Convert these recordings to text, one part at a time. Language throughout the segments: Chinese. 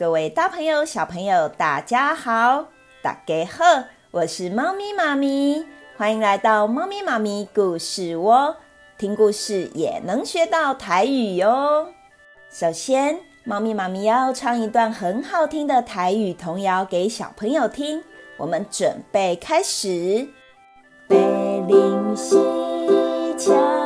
各位大朋友、小朋友，大家好，大家好，我是猫咪妈咪，欢迎来到猫咪妈咪故事窝，听故事也能学到台语哟。首先，猫咪妈咪要唱一段很好听的台语童谣给小朋友听，我们准备开始。白灵溪这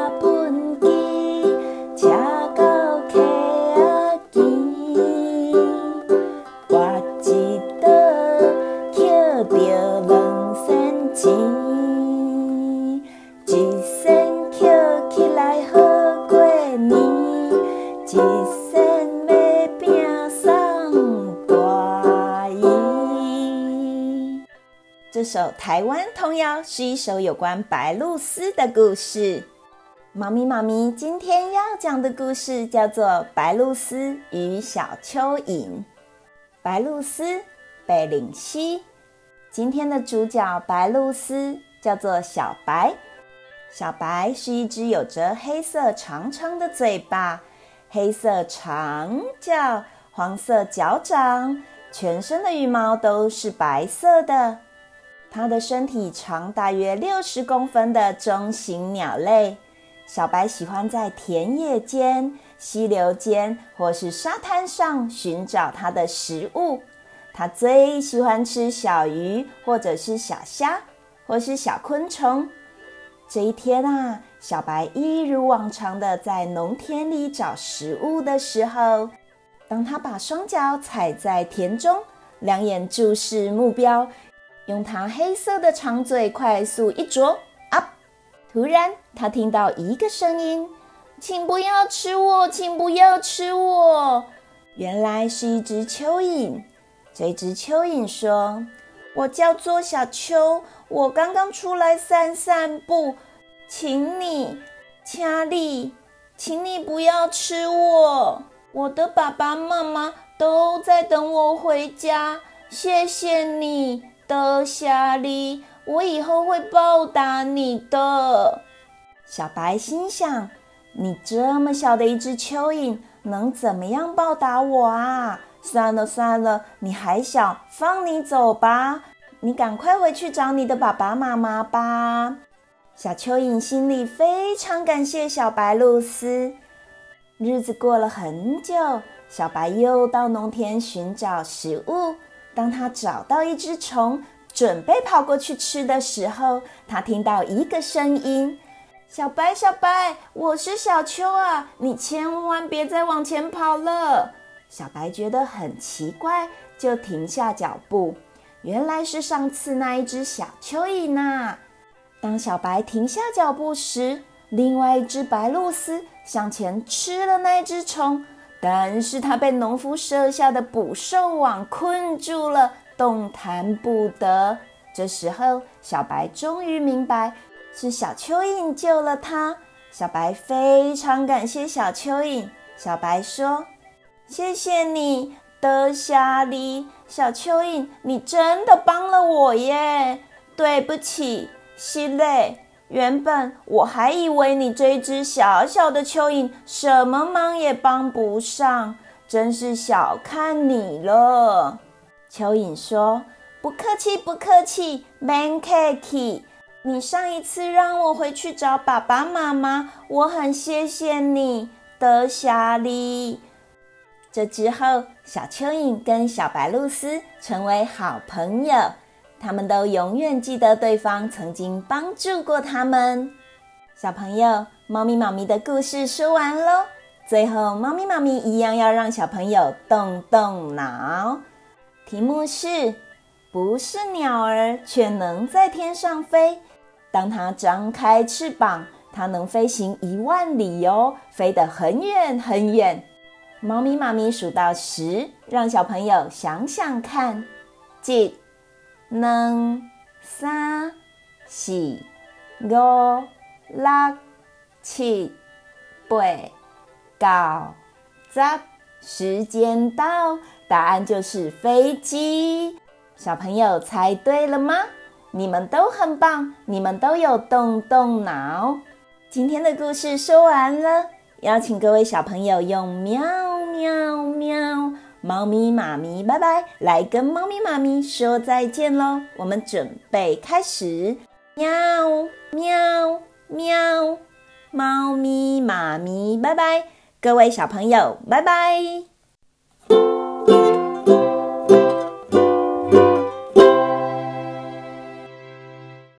首台湾童谣是一首有关白鹭鸶的故事。猫咪猫咪今天要讲的故事叫做《白鹭鸶与小蚯蚓》。白鹭鸶，白灵溪。今天的主角白鹭鸶叫做小白。小白是一只有着黑色长长的嘴巴、黑色长脚、黄色脚掌，全身的羽毛都是白色的。它的身体长大约六十公分的中型鸟类，小白喜欢在田野间、溪流间或是沙滩上寻找它的食物。它最喜欢吃小鱼，或者是小虾，或是小昆虫。这一天啊，小白一如往常的在农田里找食物的时候，当他把双脚踩在田中，两眼注视目标。用它黑色的长嘴快速一啄，啊！突然，他听到一个声音：“请不要吃我，请不要吃我！”原来是一只蚯蚓。这只蚯蚓说：“我叫做小蚯，我刚刚出来散散步，请你，请你，请你不要吃我！我的爸爸妈妈都在等我回家，谢谢你。”多谢你，我以后会报答你的。小白心想：你这么小的一只蚯蚓，能怎么样报答我啊？算了算了，你还小，放你走吧。你赶快回去找你的爸爸妈妈吧。小蚯蚓心里非常感谢小白露丝。日子过了很久，小白又到农田寻找食物。当他找到一只虫，准备跑过去吃的时候，他听到一个声音：“小白，小白，我是小秋啊，你千万别再往前跑了。”小白觉得很奇怪，就停下脚步。原来是上次那一只小蚯蚓呐。当小白停下脚步时，另外一只白鹭鸶向前吃了那只虫。但是他被农夫设下的捕兽网困住了，动弹不得。这时候，小白终于明白是小蚯蚓救了他。小白非常感谢小蚯蚓。小白说：“谢谢你，德夏利，小蚯蚓，你真的帮了我耶！对不起，西累。”原本我还以为你这只小小的蚯蚓什么忙也帮不上，真是小看你了。蚯蚓说：“不客气，不客气，免客气。你上一次让我回去找爸爸妈妈，我很谢谢你的谢礼。”这之后，小蚯蚓跟小白露丝成为好朋友。他们都永远记得对方曾经帮助过他们。小朋友，猫咪妈咪的故事说完喽。最后，猫咪妈咪一样要让小朋友动动脑。题目是：不是鸟儿，却能在天上飞。当它张开翅膀，它能飞行一万里哦，飞得很远很远。猫咪妈咪数到十，让小朋友想想看。记。两、三、四、五、六、七、八、九、十，时间到，答案就是飞机。小朋友猜对了吗？你们都很棒，你们都有动动脑。今天的故事说完了，邀请各位小朋友用喵喵喵。猫咪妈咪拜拜，来跟猫咪妈咪说再见喽！我们准备开始，喵喵喵，猫咪妈咪拜拜，各位小朋友拜拜。